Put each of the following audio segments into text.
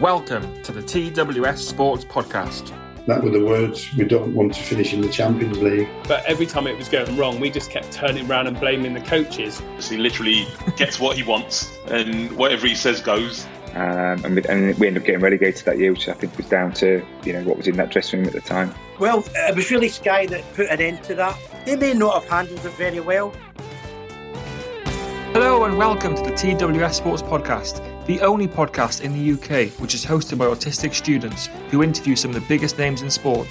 Welcome to the TWS Sports Podcast. That were the words. We don't want to finish in the Champions League. But every time it was going wrong, we just kept turning around and blaming the coaches. So he literally gets what he wants, and whatever he says goes. Um, and, we, and we ended up getting relegated that year, which I think was down to you know what was in that dressing room at the time. Well, it was really Sky that put an end to that. They may not have handled it very well. Hello and welcome to the TWS Sports Podcast, the only podcast in the UK which is hosted by autistic students who interview some of the biggest names in sport.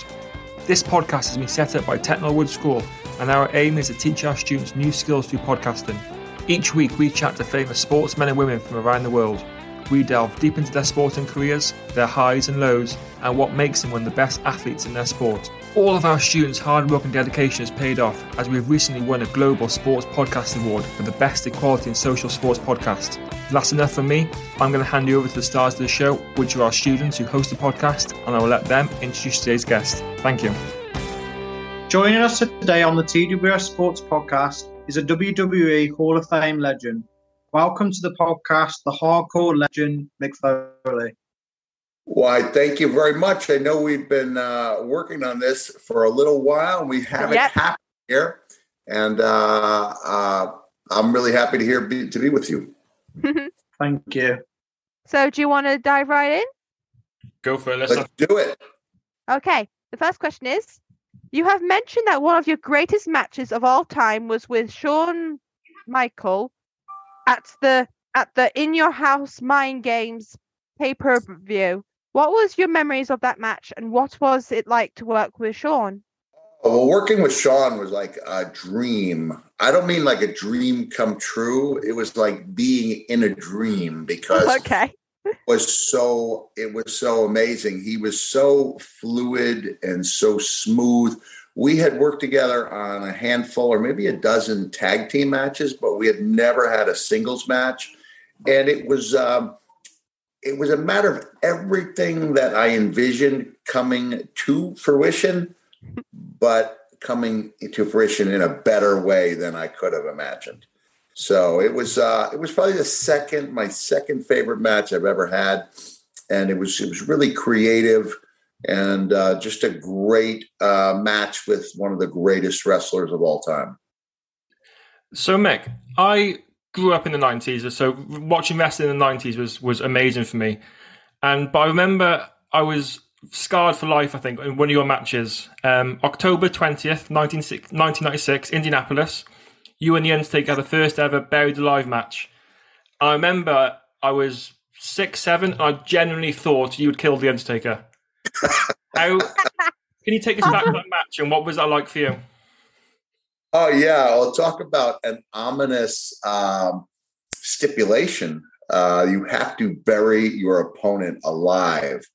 This podcast has been set up by Tettenhall Wood School, and our aim is to teach our students new skills through podcasting. Each week, we chat to famous sportsmen and women from around the world. We delve deep into their sporting careers, their highs and lows, and what makes them one of the best athletes in their sport. All of our students' hard work and dedication has paid off as we've recently won a Global Sports Podcast Award for the best equality and social sports podcast. That's enough from me. I'm going to hand you over to the stars of the show, which are our students who host the podcast, and I will let them introduce today's guest. Thank you. Joining us today on the TWS Sports Podcast is a WWE Hall of Fame legend. Welcome to the podcast, the hardcore legend, Mick Foley. Why, thank you very much. I know we've been uh, working on this for a little while, and we have Yep. it happen here. And uh, uh, I'm really happy to hear be, to be with you. Thank you. so, do you want to dive right in? Go for it. Let's Let's do it. Okay. The first question is You have mentioned that one of your greatest matches of all time was with Shawn Michael at the at the In Your House Mind Games pay per view. What was your memories of that match, and what was it like to work with Shawn? Oh, Well, working with Shawn was like a dream. I don't mean like a dream come true. It was like being in a dream because Okay. it was so it was so amazing. He was so fluid and so smooth. We had worked together on a handful or maybe a dozen tag team matches, but we had never had a singles match. And it was um, it was a matter of everything that I envisioned coming to fruition, but coming to fruition in a better way than I could have imagined. So it was uh, it was probably the second my second favorite match I've ever had, and it was it was really creative and uh, just a great uh, match with one of the greatest wrestlers of all time. So, Mick, I grew up in the nineties, so watching wrestling in the nineties was was amazing for me. And but I remember I was scarred for life. I think in one of your matches, um, October twentieth, 1996, Indianapolis. You and the Undertaker had the first ever buried alive match. I remember I was six, seven, and I genuinely thought you would kill the Undertaker. How can you take us back to that match and what was that like for you? Oh yeah, I'll talk about an ominous um, stipulation. Uh, you have to bury your opponent alive.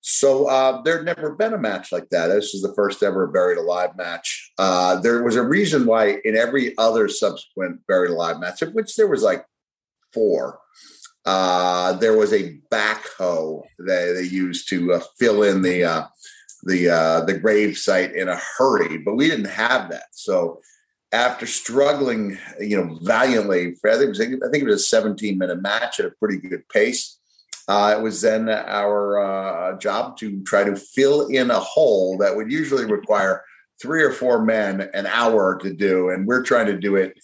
So uh, there had never been a match like that. This is the first ever buried alive match. Uh, there was a reason why in every other subsequent buried alive match, of which there was like four, uh, there was a backhoe that they used to uh, fill in the uh, the uh, the grave site in a hurry, but we didn't have that. So after struggling, you know, valiantly, for, I think it was, I think it was a 17 minute match at a pretty good pace. Uh, it was then our uh, job to try to fill in a hole that would usually require three or four men an hour to do, and we're trying to do it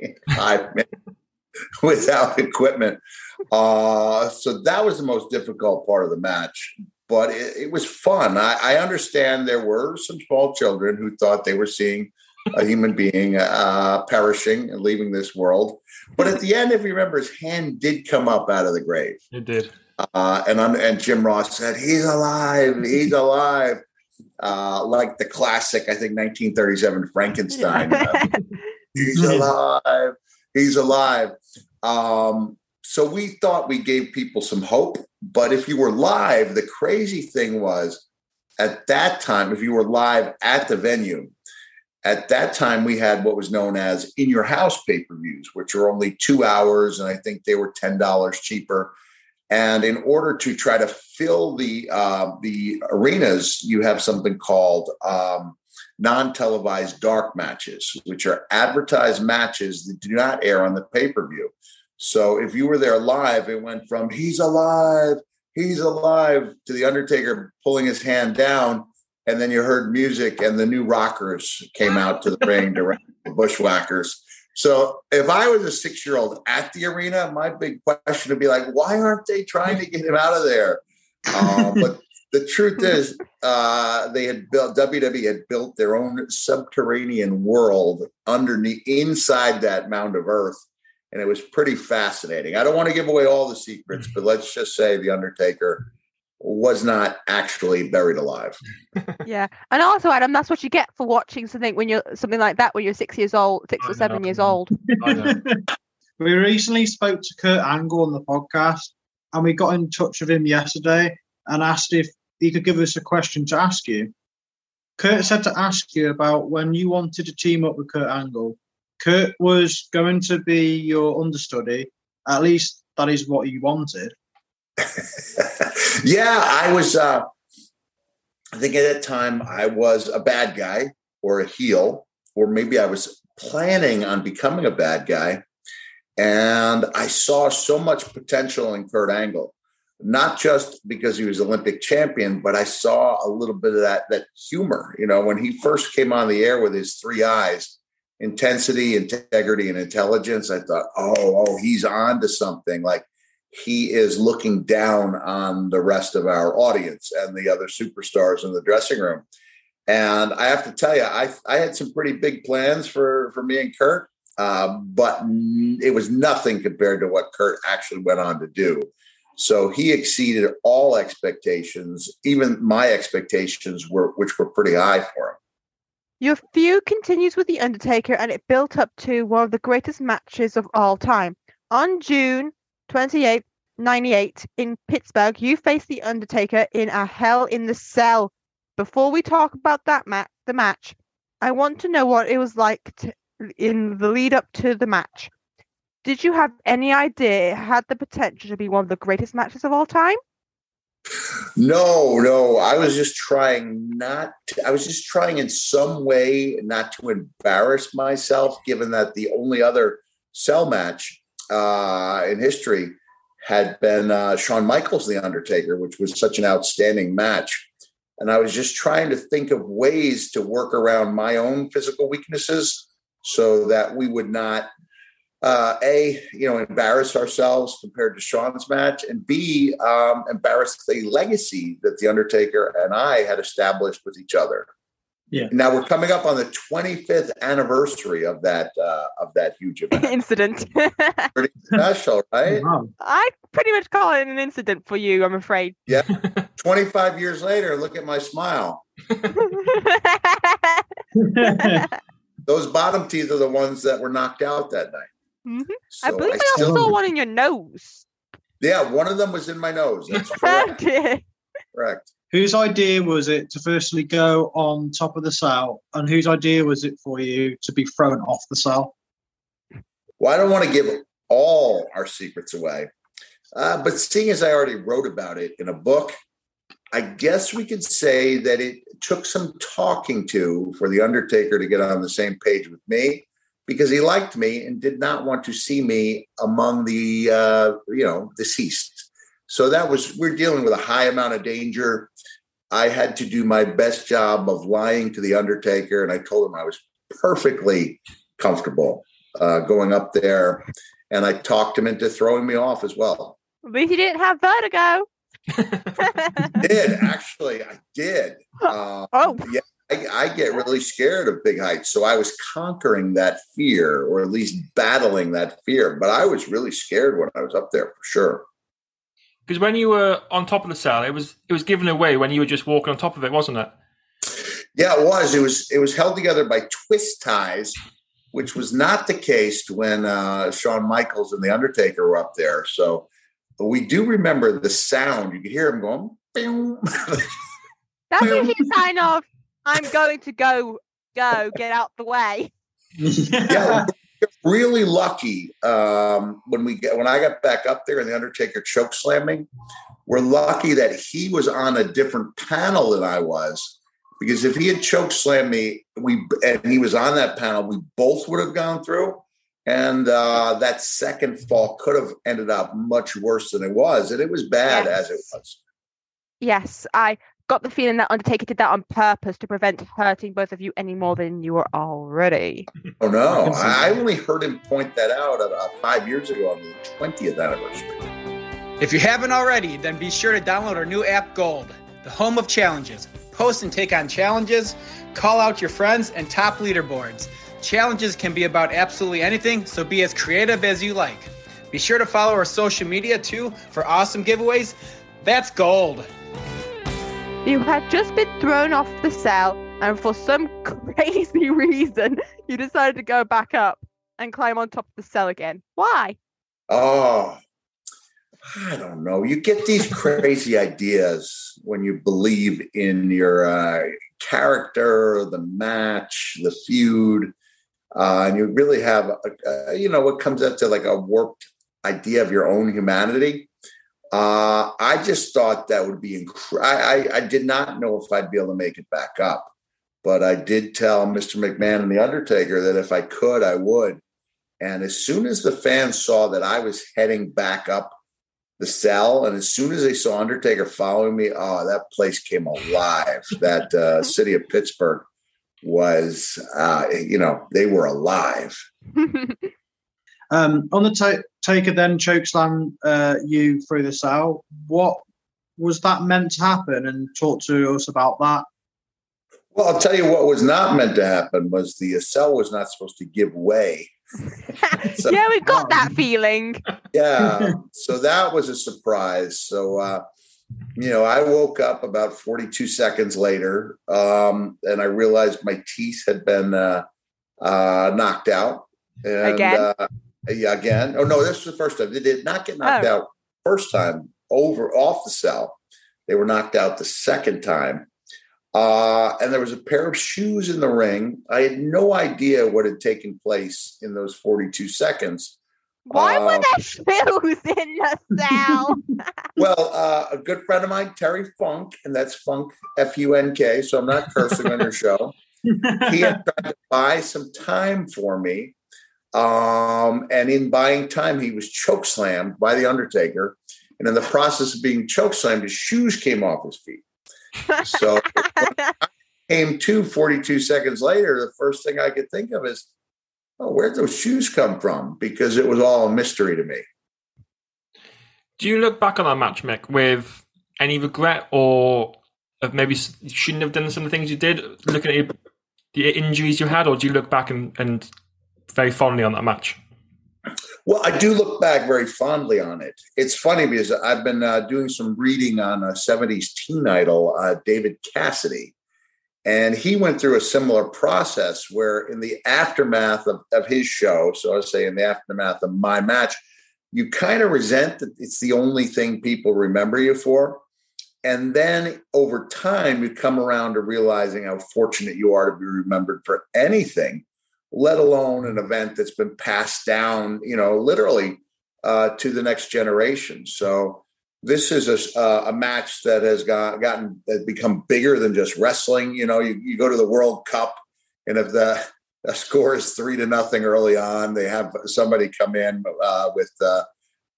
five minutes without equipment. Uh, so that was the most difficult part of the match, but it, it was fun. I, I understand there were some small children who thought they were seeing a human being uh, perishing and leaving this world. But at the end, if you remember, his hand did come up out of the grave. It did. Uh, and I'm, and Jim Ross said, "He's alive! He's alive!" Uh, like the classic, I think, 1937 Frankenstein. he's alive! He's alive! Um, so we thought we gave people some hope. But if you were live, the crazy thing was at that time, if you were live at the venue, at that time we had what was known as in your house pay per views, which were only two hours, and I think they were ten dollars cheaper. And in order to try to fill the uh, the arenas, you have something called um, non televised dark matches, which are advertised matches that do not air on the pay per view. So if you were there live, it went from he's alive, he's alive to the Undertaker pulling his hand down. And then you heard music, and the new rockers came out to the ring to the bushwhackers. So if I was a six year old at the arena, my big question would be like, why aren't they trying to get him out of there? Um, but the truth is, uh, they had built WWE had built their own subterranean world underneath inside that mound of earth, and it was pretty fascinating. I don't want to give away all the secrets, but let's just say the Undertaker was not actually buried alive. yeah, and also Adam, that's what you get for watching something when you're something like that when you're six years old, six or seven years old. we recently spoke to Kurt Angle on the podcast, and we got in touch with him yesterday and asked if he could give us a question to ask you. Kurt said to ask you about when you wanted to team up with Kurt Angle. Kurt was going to be your understudy. At least that is what you wanted. yeah, I was. Uh, I think at that time I was a bad guy or a heel, or maybe I was planning on becoming a bad guy. And I saw so much potential in Kurt Angle not just because he was Olympic champion, but I saw a little bit of that that humor. You know, when he first came on the air with his three eyes, intensity, integrity, and intelligence, I thought, oh, oh, he's on to something. Like he is looking down on the rest of our audience and the other superstars in the dressing room. And I have to tell you, I I had some pretty big plans for for me and Kurt, uh, but it was nothing compared to what Kurt actually went on to do. So he exceeded all expectations, even my expectations were which were pretty high for him. Your feud continues with The Undertaker and it built up to one of the greatest matches of all time. On June 28, 98, in Pittsburgh, you faced The Undertaker in a Hell in the Cell. Before we talk about that match, the match, I want to know what it was like to, in the lead up to the match. Did you have any idea it had the potential to be one of the greatest matches of all time? No, no. I was just trying not to, I was just trying in some way not to embarrass myself, given that the only other cell match uh, in history had been uh, Shawn Michaels, The Undertaker, which was such an outstanding match. And I was just trying to think of ways to work around my own physical weaknesses so that we would not uh, a you know embarrass ourselves compared to Shawn's match, and b um, embarrass the legacy that the Undertaker and I had established with each other. Yeah. Now we're coming up on the 25th anniversary of that uh, of that huge event. incident. pretty special, right? Wow. I pretty much call it an incident for you. I'm afraid. Yeah. 25 years later, look at my smile. Those bottom teeth are the ones that were knocked out that night. Mhm. So I believe I, also saw one in your nose. Yeah, one of them was in my nose. That's correct. Okay. correct. Whose idea was it to firstly go on top of the cell, and whose idea was it for you to be thrown off the cell? Well, I don't want to give all our secrets away, uh, but seeing as I already wrote about it in a book, I guess we could say that it took some talking to for the Undertaker to get on the same page with me because he liked me and did not want to see me among the uh, you know deceased. So that was we're dealing with a high amount of danger. I had to do my best job of lying to the Undertaker, and I told him I was perfectly comfortable uh, going up there, and I talked him into throwing me off as well. But he didn't have vertigo. did actually I did. Uh, Oh. yeah. I, I get really scared of big heights, so I was conquering that fear, or at least battling that fear. But I was really scared when I was up there for sure. Because when you were on top of the cell, it was it was given away when you were just walking on top of it, wasn't it? Yeah, it was. It was. It was held together by twist ties which was not the case when uh, Shawn Michaels and The Undertaker were up there. So but we do remember the sound. You could hear him going. "Pew." That's usually a sign of I'm going to go, go, get out the way. yeah, really lucky um, when we get when I got back up there and the Undertaker choke slamming. We're lucky that he was on a different panel than I was because if he had choke slammed me, we and he was on that panel, we both would have gone through. And uh, that second fall could have ended up much worse than it was, and it was bad Yes. as it was. Yes, I got the feeling that Undertaker did that on purpose to prevent hurting both of you any more than you were already. Oh no! I, I only heard him point that out about five years ago on the twentieth anniversary. If you haven't already, then be sure to download our new app Gold, the home of challenges. Post and take on challenges, call out your friends, and top leaderboards. Challenges can be about absolutely anything, so be as creative as you like. Be sure to follow our social media too for awesome giveaways. That's gold. You had just been thrown off the cell, and for some crazy reason, you decided to go back up and climb on top of the cell again. Why? Oh, I don't know. You get these crazy ideas when you believe in your uh, character, the match, the feud, uh, and you really have, a, a, you know, what comes up to like a warped idea of your own humanity. Uh, I just thought that would be incredible. I, I, I did not know if I'd be able to make it back up, but I did tell Mr. McMahon and The Undertaker that if I could, I would. And as soon as the fans saw that I was heading back up the cell, and as soon as they saw Undertaker following me, oh, that place came alive. that uh, city of Pittsburgh was, uh, you know, they were alive. Um, on the ta- taker then chokeslam uh, you through the cell. What was that meant to happen? And talk to us about that. Well, I'll tell you what was not meant to happen was the cell was not supposed to give way. So- yeah, we got that feeling. yeah so that was a surprise so uh you know i woke up about 42 seconds later um and i realized my teeth had been uh uh knocked out and Again? Uh yeah again oh no this was the first time they did not get knocked Oh. out first time over off the cell they were knocked out the second time uh, and there was a pair of shoes in the ring. I had no idea what had taken place in those 42 seconds. Why were Um, there shoes in the cell? Well, uh, a good friend of mine, Terry Funk, and that's Funk F U N K. So I'm not cursing on your show. He had tried to buy some time for me, um, and in buying time, he was choke slammed by the Undertaker. And in the process of being choke slammed, his shoes came off his feet. So came to 42 seconds later. The first thing I could think of is, oh, where'd those shoes come from? Because it was all a mystery to me. Do you look back on that match, Mick, with any regret or of maybe you shouldn't have done some of the things you did, looking at your, the injuries you had, or do you look back and, and very fondly on that match? Well, I do look back very fondly on it. It's funny because I've been uh, doing some reading on a 70s teen idol, uh, David Cassidy. And he went through a similar process where, in the aftermath of, of his show, so I say in the aftermath of my match, you kind of resent that it's the only thing people remember you for. And then over time, you come around to realizing how fortunate you are to be remembered for anything let alone an event that's been passed down, you know, literally uh, to the next generation. So this is a, uh, a match that has got, gotten has become bigger than just wrestling. You know, you, you go to the World Cup, and if the, the score is three to nothing early on, they have somebody come in uh, with uh,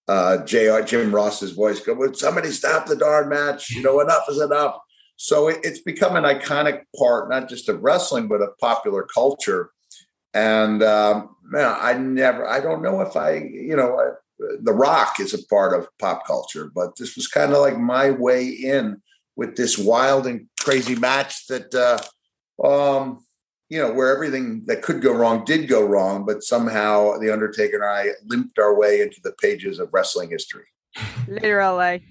uh, Jim Ross's voice go, Would somebody stop the darn match? You know, enough is enough. So it, it's become an iconic part, not just of wrestling, but of popular culture. And um, man, I never, I don't know if I, you know, I, The Rock is a part of pop culture, but this was kind of like my way in with this wild and crazy match that, uh, um, you know, where everything that could go wrong did go wrong, but somehow The Undertaker and I limped our way into the pages of wrestling history. Literally.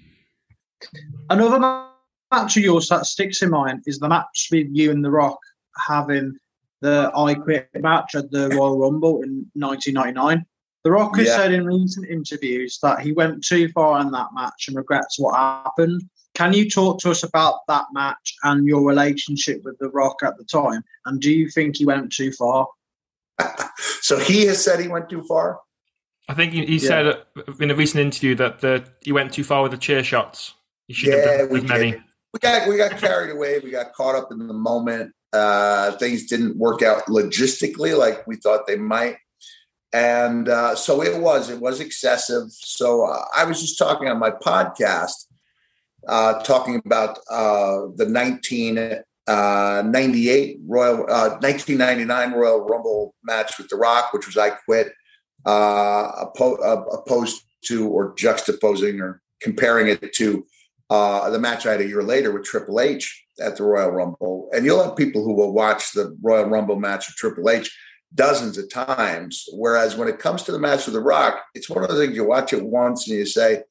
Another match of yours that sticks in mind is the match with you and The Rock having the I Quit match at the Royal Rumble in 1999. The Rock has Yeah. said in recent interviews that he went too far in that match and regrets what happened. Can you talk to us about that match and your relationship with The Rock at the time? And do you think he went too far? So he has said he went too far. I think he, he said uh, in a recent interview that the he went too far with the chair shots. He should have Yeah, done we many. did. We got we got carried away. We got caught up in the moment. Uh, things didn't work out logistically like we thought they might, and uh, so it was it was excessive. So uh, I was just talking on my podcast, uh, talking about uh, the nineteen uh, ninety eight Royal uh, nineteen ninety nine Royal Rumble match with The Rock, which was I Quit, opposed to or juxtaposing or comparing it to uh, the match I had a year later with Triple H at the Royal Rumble. And you'll have people who will watch the Royal Rumble match with Triple H dozens of times. Whereas when it comes to the match with The Rock, it's one of the things you watch it once and you say,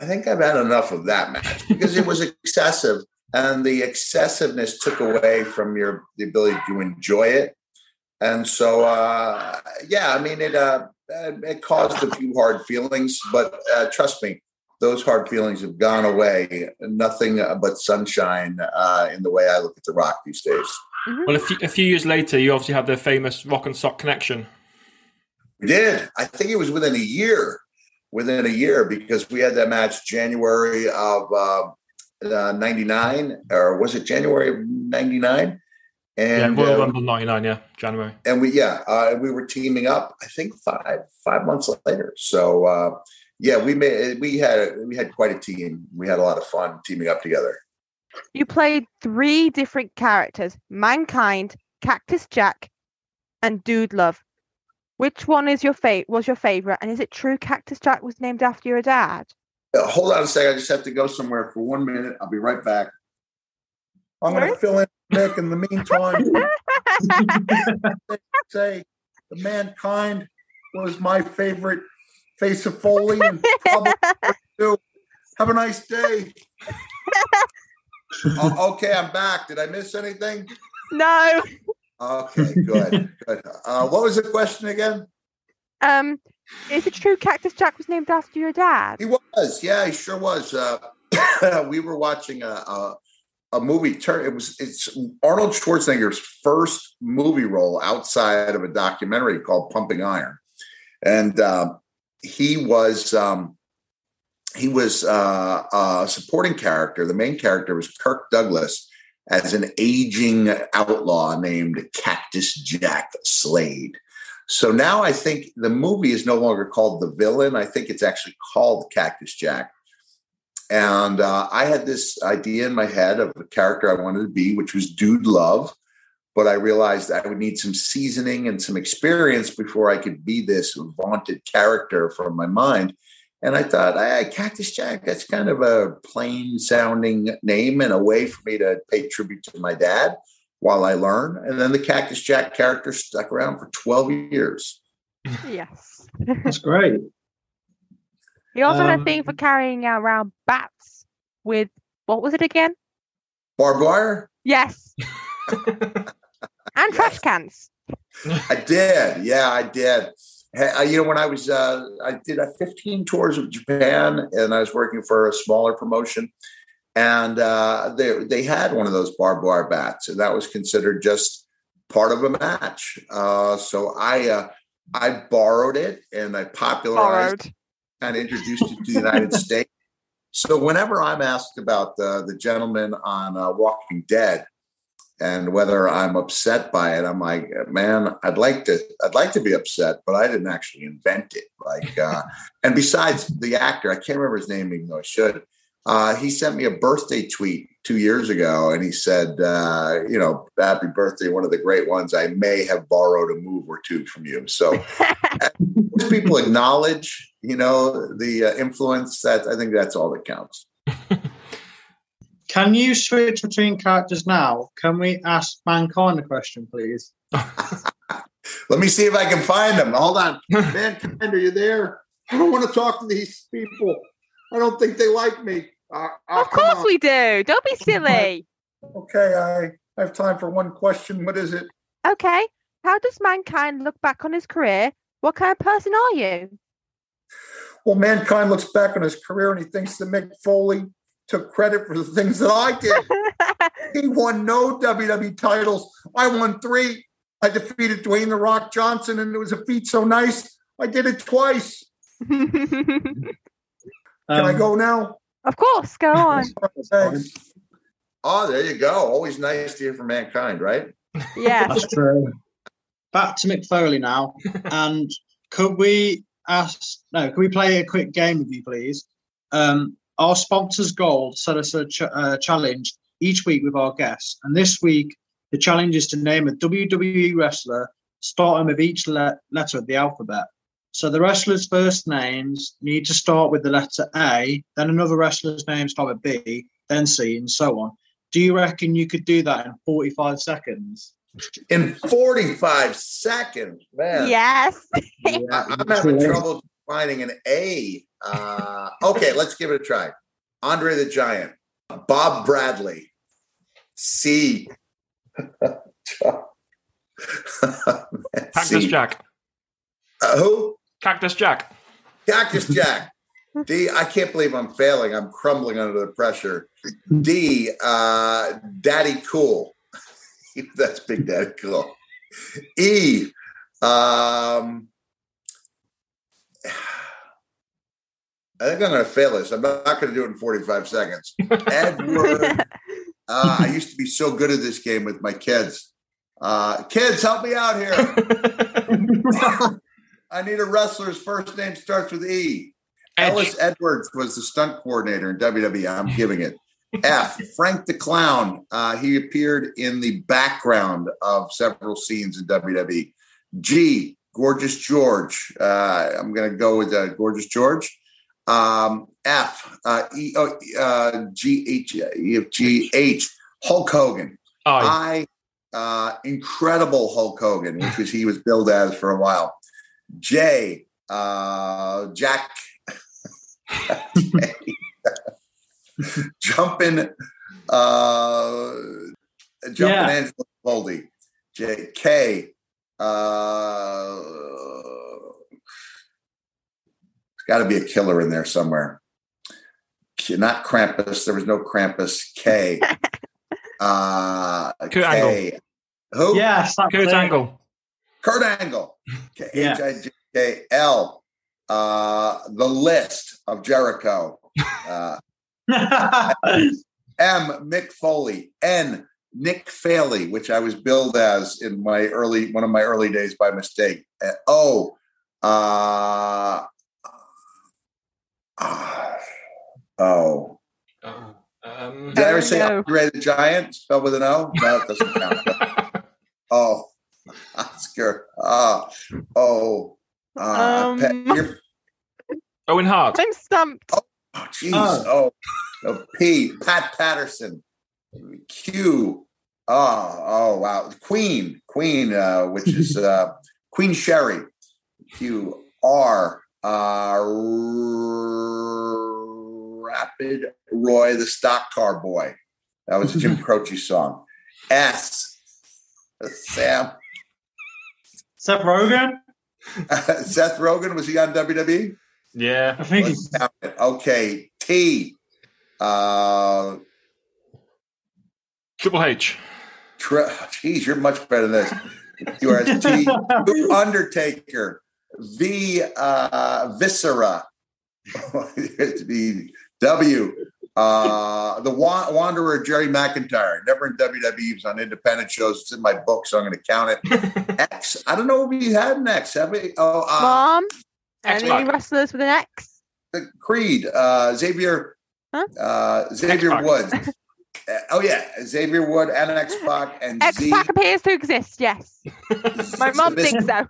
I think I've had enough of that match because it was excessive. And the excessiveness took away from your the ability to enjoy it. And so, uh, yeah, I mean, it uh, it caused a few hard feelings, but uh, trust me, those hard feelings have gone away. Nothing but sunshine uh, in the way I look at the Rock these days. Well, a few, a few years later, you obviously had the famous Rock and Sock connection. We did. I think it was within a year. Within a year, because we had that match January of uh, uh, '99, or was it January of '99? And yeah, Royal uh, Rumble '99, yeah, January. and we yeah uh, we were teaming up i think five five months later so uh yeah we made we had we had quite a team we had a lot of fun teaming up together You played three different characters Mankind, Cactus Jack, and Dude Love. Which one is your fa- was your favorite? And is it true Cactus Jack was named after your dad? Uh, hold on a second i just have to go somewhere for one minute i'll be right back i'm going to fill in nick in the meantime say the mankind was my favorite face of foley and have a nice day Oh, okay i'm back did i miss anything No. Okay, good, good. Uh, what was the question again? Um, is it true Cactus Jack was named after your dad? He was, yeah, he sure was. Uh, we were watching a, a a movie. Turn it was it's Arnold Schwarzenegger's first movie role outside of a documentary called Pumping Iron, and uh, he was um, he was uh, a supporting character. The main character was Kirk Douglas as an aging outlaw named Cactus Jack Slade. So now I think the movie is no longer called The Villain. I think it's actually called Cactus Jack. And uh, I had this idea in my head of a character I wanted to be, which was Dude Love. But I realized I would need some seasoning and some experience before I could be this vaunted character from my mind. And I thought, hey, Cactus Jack, that's kind of a plain sounding name and a way for me to pay tribute to my dad while I learn. And then the Cactus Jack character stuck around for 12 years. Yes. That's great. He also had a Um, thing for carrying around bats with what was it again? Barbed wire? Yes. and trash cans. I did. Yeah, I did. I- You know, when I was, uh, I did uh, 15 tours of Japan and I was working for a smaller promotion. And uh, they, they had one of those barbed wire bats, and that was considered just part of a match. Uh, so I, uh, I borrowed it and I popularized, Borrowed. of introduced it to the United States. So whenever I'm asked about the the gentleman on uh, Walking Dead and whether I'm upset by it, I'm like, man, I'd like to, I'd like to be upset, but I didn't actually invent it. Like, uh, and besides the actor, I can't remember his name, even though I should. Uh, he sent me a birthday tweet two years ago, and he said, uh, you know, happy birthday, one of the great ones. I may have borrowed a move or two from you. So people acknowledge, you know, the uh, influence. That I think that's all that counts. Can you switch between characters now? Can we ask Mankind a question, please? Let me see if I can find them. Hold on. Mankind, are you there? I don't want to talk to these people. I don't think they like me. Uh, uh, Of course on. we do. Don't be silly. Okay, I, I have time for one question. What is it? Okay. How does mankind look back on his career? What kind of person are you? Well, mankind looks back on his career and he thinks that Mick Foley took credit for the things that I did. he won no WWE titles. I won three. I defeated Dwayne the Rock Johnson, and it was a feat so nice. I did it twice. Can I Um, go now? Of course, go on. Thanks. Oh, there you go. Always nice to hear from mankind, right? Yeah. That's true. Back to Mick Foley now. and could we ask, no, could we play a quick game with you, please? Um, our sponsors Gold set us a ch- uh, challenge each week with our guests. And this week, the challenge is to name a WWE wrestler starting with each le- letter of the alphabet. So the wrestlers' first names need to start with the letter A, then another wrestler's name start with B, then C, and so on. Do you reckon you could do that in 45 seconds? In 45 seconds, man. Yes. I, I'm having trouble finding an A. Uh, okay, let's give it a try. Andre the Giant, Bob Bradley, C. Cactus C. Jack. Uh, who? Cactus Jack. Cactus Jack. D. I can't believe I'm failing. I'm crumbling under the pressure. D. Uh, Daddy Cool. That's Big Daddy Cool. E. Um, I think I'm going to fail this. I'm not going to do it in 45 seconds. Edward. Uh, I used to be so good at this game with my kids. Uh, kids, help me out here. I need a wrestler's first name starts with E. Ellis Edwards was the stunt coordinator in WWE. I'm giving it. F. Frank the Clown. Uh, he appeared in the background of several scenes in WWE. G. Gorgeous George. Uh, I'm going to go with uh, Gorgeous George. Um, F. Uh, e, oh, uh, G H E F G H. Hulk Hogan. I. Uh, incredible Hulk Hogan, which was he was billed as for a while. J. Uh, Jack. jumping uh jumping Yeah. Boldy. J K uh it's gotta be a killer in there somewhere. Not Krampus, there was no Krampus. K uh Kurt K. Angle. Who? Yes, that's Kurt it. Angle. Kurt Angle. K Yeah. H I J K L. Uh the list of Jericho. Uh M. Mick Foley. N. Nick Faley, which I was billed as in my early one of my early days by mistake. Uh, o. Uh, uh, oh. Um, Did I ever Oh, say no. Andre the Giant spelled with an O? No, that doesn't count. oh, Oscar. Uh, oh. Uh, Pe- Um. you're- Owen Hart. I'm stumped. Oh, jeez. Oh. oh, P. Pat Patterson. Q. Oh, oh, wow. Queen. Queen, uh, which is uh, Queen Sherri. Q. R. Uh, Rapid Roy, the stock car boy. That was a Jim Croce song. S. Sam. Seth Rogen? Seth Rogen, was he on WWE? Yeah. I think Let's count it. Okay. T. Uh, Triple H. Tre- Jeez, you're much better than this. You are T. Undertaker. V. Uh, Viscera. the W. Uh, the Wa- Wanderer Jerry McIntyre. Never in WWE. He was on independent shows. It's in my book, so I'm going to count it. X. I don't know if we had an X. Have we? Oh, uh, Mom. Any X-Pac. wrestlers with an X? the Creed. Uh, Xavier. Huh? Uh, Xavier X-Pac. Woods. Uh, oh yeah, Xavier Wood and X Pac and X Z. Pac appears to exist. Yes. My mom thinks so.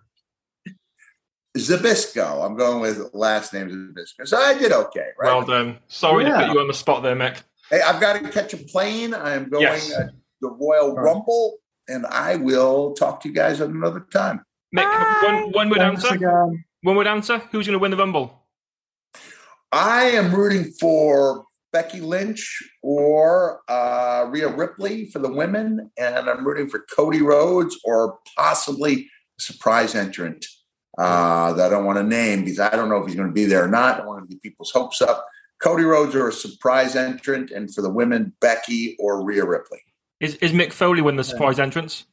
Zbyszko. I'm going with last name Zbyszko. So I did okay, right? Well done. Sorry to put you on the spot there, Mick. hey, I've got to catch a plane. I'm going Yes. uh, the Royal Rumble, and I will talk to you guys at another time. Mick, Bye. one, one word Thanks answer. again. One word answer. Who's going to win the Rumble? I am rooting for Becky Lynch or uh, Rhea Ripley for the women, and I'm rooting for Cody Rhodes or possibly a surprise entrant uh, that I don't want to name because I don't know if he's going to be there or not. I don't want to get people's hopes up. Cody Rhodes or a surprise entrant, and for the women, Becky or Rhea Ripley. Is is Mick Foley win the surprise entrance?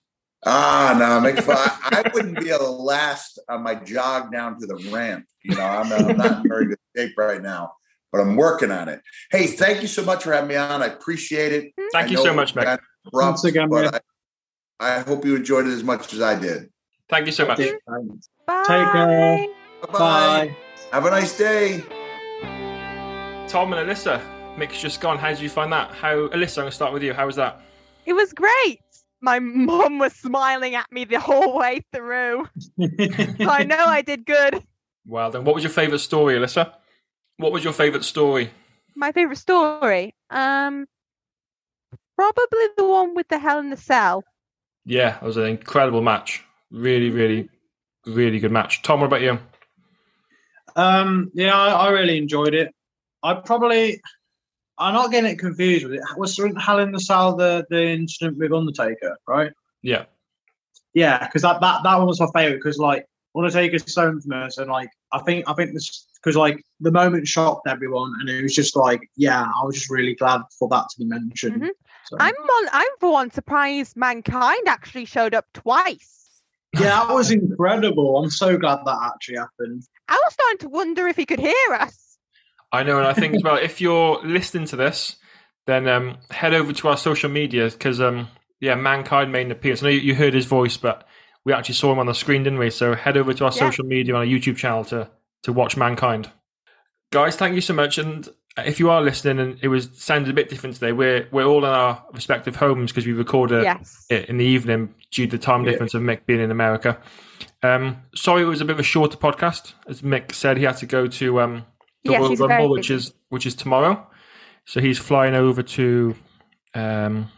Ah, no, Mick Foley. I wouldn't be the last on my jog down to the ramp. You know, I'm, I'm not in very good shape right now, but I'm working on it. Hey, thank you so much for having me on. I appreciate it. Mm-hmm. Thank I you so much, was Mick. kind of abrupt, Once again, but I, I hope you enjoyed it as much as I did. Thank you so much. Bye. Take care. Bye-bye. Bye. Have a nice day. Tom and Alyssa, Mick's just gone. How did you find that? How Alyssa? I'm gonna start with you. How was that? It was great. My mum was smiling at me the whole way through. so I know I did good. Well then, what was your favourite story, Alyssa? What was your favourite story? My favorite story. Um, probably the one with the Hell in the Cell. Yeah, it was an incredible match. Really, really, really good match. Tom, what about you? Um, yeah, I, I really enjoyed it. I probably, I'm not getting it confused with it. Was Hell in the Cell the, the incident with Undertaker, right? Yeah. Yeah, because that, that that one was my favorite because like Undertaker's so infamous and like I think I think this because like the moment shocked everyone and it was just like yeah I was just really glad for that to be mentioned. Mhm. So, I'm on. I'm for one surprised mankind actually showed up twice. yeah, that was incredible. I'm so glad that actually happened. I was starting to wonder if he could hear us. I know, and I think as well, if you're listening to this, then um, head over to our social media because, um, yeah, Mankind made an appearance. I know you, you heard his voice, but we actually saw him on the screen, didn't we? So head over to our Yeah. social media on our YouTube channel to to watch Mankind. Guys, thank you so much. And if you are listening, and it was sounded a bit different today, we're we're all in our respective homes because we recorded Yes. it in the evening due to the time difference of Mick being in America. Um, sorry, it was a bit of a shorter podcast. As Mick said, he had to go to um, the Yes, very Rumble, which is which is tomorrow. So he's flying over to um,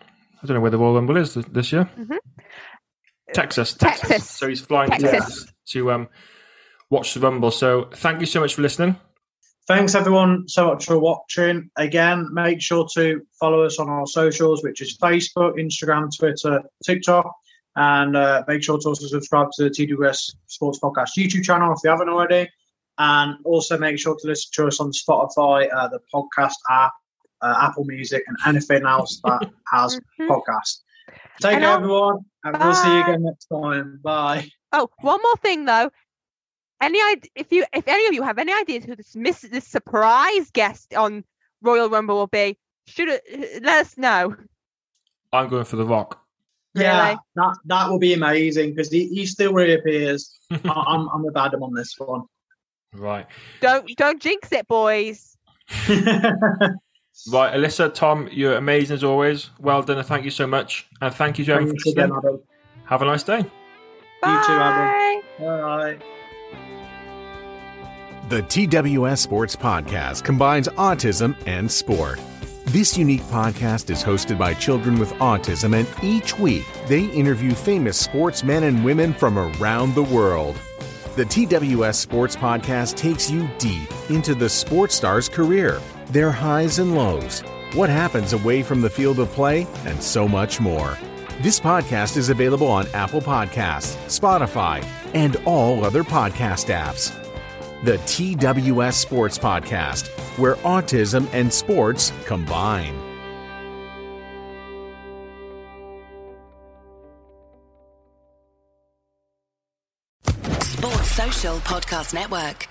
I don't know where the Royal Rumble is this year. Mhm. Texas, Texas. So he's flying to Texas. Texas to um, watch the Rumble. So thank you so much for listening. Thanks everyone so much for watching. Again, make sure to follow us on our socials, which is Facebook, Instagram, Twitter, TikTok, and uh, make sure to also subscribe to the TWS Sports Podcast YouTube channel if you haven't already. And also make sure to listen to us on Spotify, uh, the podcast app, uh, Apple Music, and anything else that has Mhm. podcast. Take care, everyone, and we'll see you again next time. Bye. Oh, one more thing though. Any id- if you if any of you have any ideas who this miss this surprise guest on Royal Rumble will be, should it, let us know. I'm going for the Rock. Yeah, Really? that that will be amazing because he, he still reappears. I, I'm I'm with Adam on this one. Right, Don't don't jinx it, boys. right, Alyssa, Tom, you're amazing as always. Well done, and thank you so much. And thank you to everyone Thanks for again, listening. Adam. Have a nice day. You too, Bye. Adam. Bye. The TWS Sports Podcast combines autism and sport. This unique podcast is hosted by children with autism, and each week they interview famous sportsmen and women from around the world. The TWS Sports Podcast takes you deep into the sports star's career, their highs and lows, what happens away from the field of play, and so much more. This podcast is available on Apple Podcasts, Spotify, and all other podcast apps. The TWS Sports Podcast, where autism and sports combine. Sports Social Podcast Network.